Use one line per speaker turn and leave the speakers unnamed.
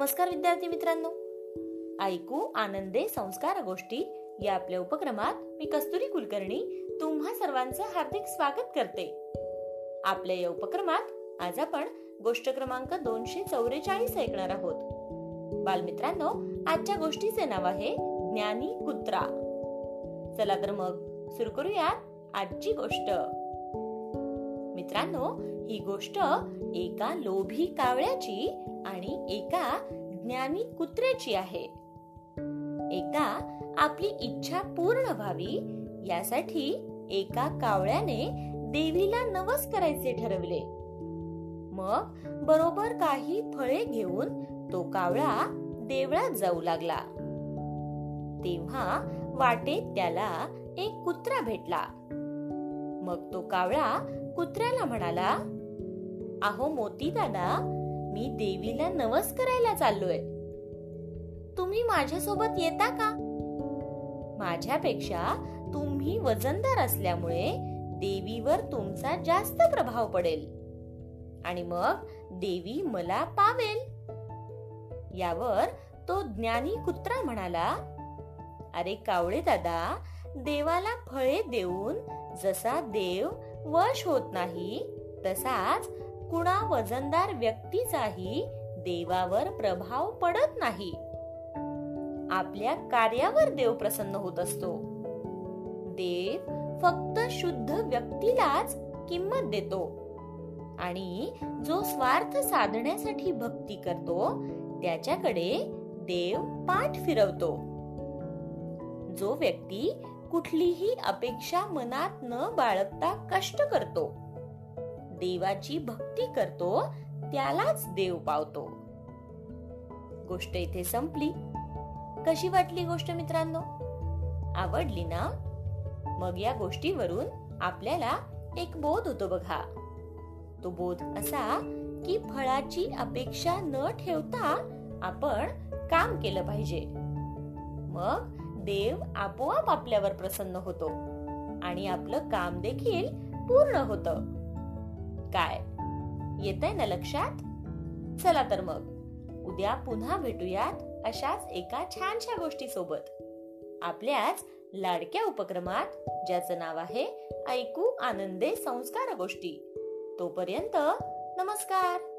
नमस्कार विद्यार्थी मित्रांनो. ऐकू आनंदे संस्कार गोष्टी या आपल्या उपक्रमात मी कस्तुरी कुलकर्णी तुम्हा सर्वांचं हार्दिक स्वागत करते. आपल्या या उपक्रमात आज आपण गोष्ट क्रमांक दोनशे चौवेचाळीस ऐकणार आहोत. बालमित्रांनो आजच्या गोष्टीचे नाव आहे ज्ञानी कुत्रा. चला तर मग सुरू करूयात आजची गोष्ट. मित्रांनो ही गोष्ट एका लोभी कावळ्याची आणि एका ज्ञानी कुत्र्याची आहे. एकदा आपली इच्छा पूर्ण व्हावी यासाठी एका कावळ्याने देवीला नवस करायचे ठरवले. मग बरोबर काही फळे घेऊन तो कावळा देवळात जाऊ लागला. तेव्हा वाटेत त्याला एक कुत्रा भेटला. मग तो कावळा कुत्र्याला म्हणाला अहो मोती दादा मी देवीला नवस करायला चाललोय. तुम्ही माझ्यासोबत येता का? माझ्यापेक्षा तुम्ही वजनदार असल्यामुळे देवीवर तुमचा जास्त प्रभाव पडेल. आणि मग देवी मला पावेल. यावर तो ज्ञानी कुत्रा म्हणाला अरे कावळे दादा देवाला फळे देऊन जसा देव वश होत नाही तसाच कुणा वजनदार व्यक्तीचाही देवावर प्रभाव पडत नाही. आपल्या कार्यावर देव प्रसन्न होत असतो. देव फक्त शुद्ध व्यक्तीलाच किंमत देतो आणि जो स्वार्थ साधण्यासाठी भक्ती करतो त्याच्याकडे देव पाठ फिरवतो. जो व्यक्ती कुठलीही अपेक्षा मनात न बाळगता कष्ट करतो. देवाची भक्ती करतो त्यालाच देव पावतो. गोष्ट इथे संपली. कशी वाटली गोष्ट मित्रांनो? आवडली ना? मग या गोष्टीवरून आपल्याला एक बोध होतो बघा. तो बोध असा की फळाची अपेक्षा न ठेवता आपण काम केलं पाहिजे. मग देव आपोआप आपल्यावर प्रसन्न होतो आणि आपलं काम देखील पूर्ण होतं. काय? येतंय ना लक्षात? चला तर मग. उद्या पुन्हा भेटूयात अशाच एका छानशा गोष्टी सोबत आपल्याच लाडक्या उपक्रमात ज्याचं नाव आहे ऐकू आनंदे संस्कार गोष्टी. तोपर्यंत नमस्कार!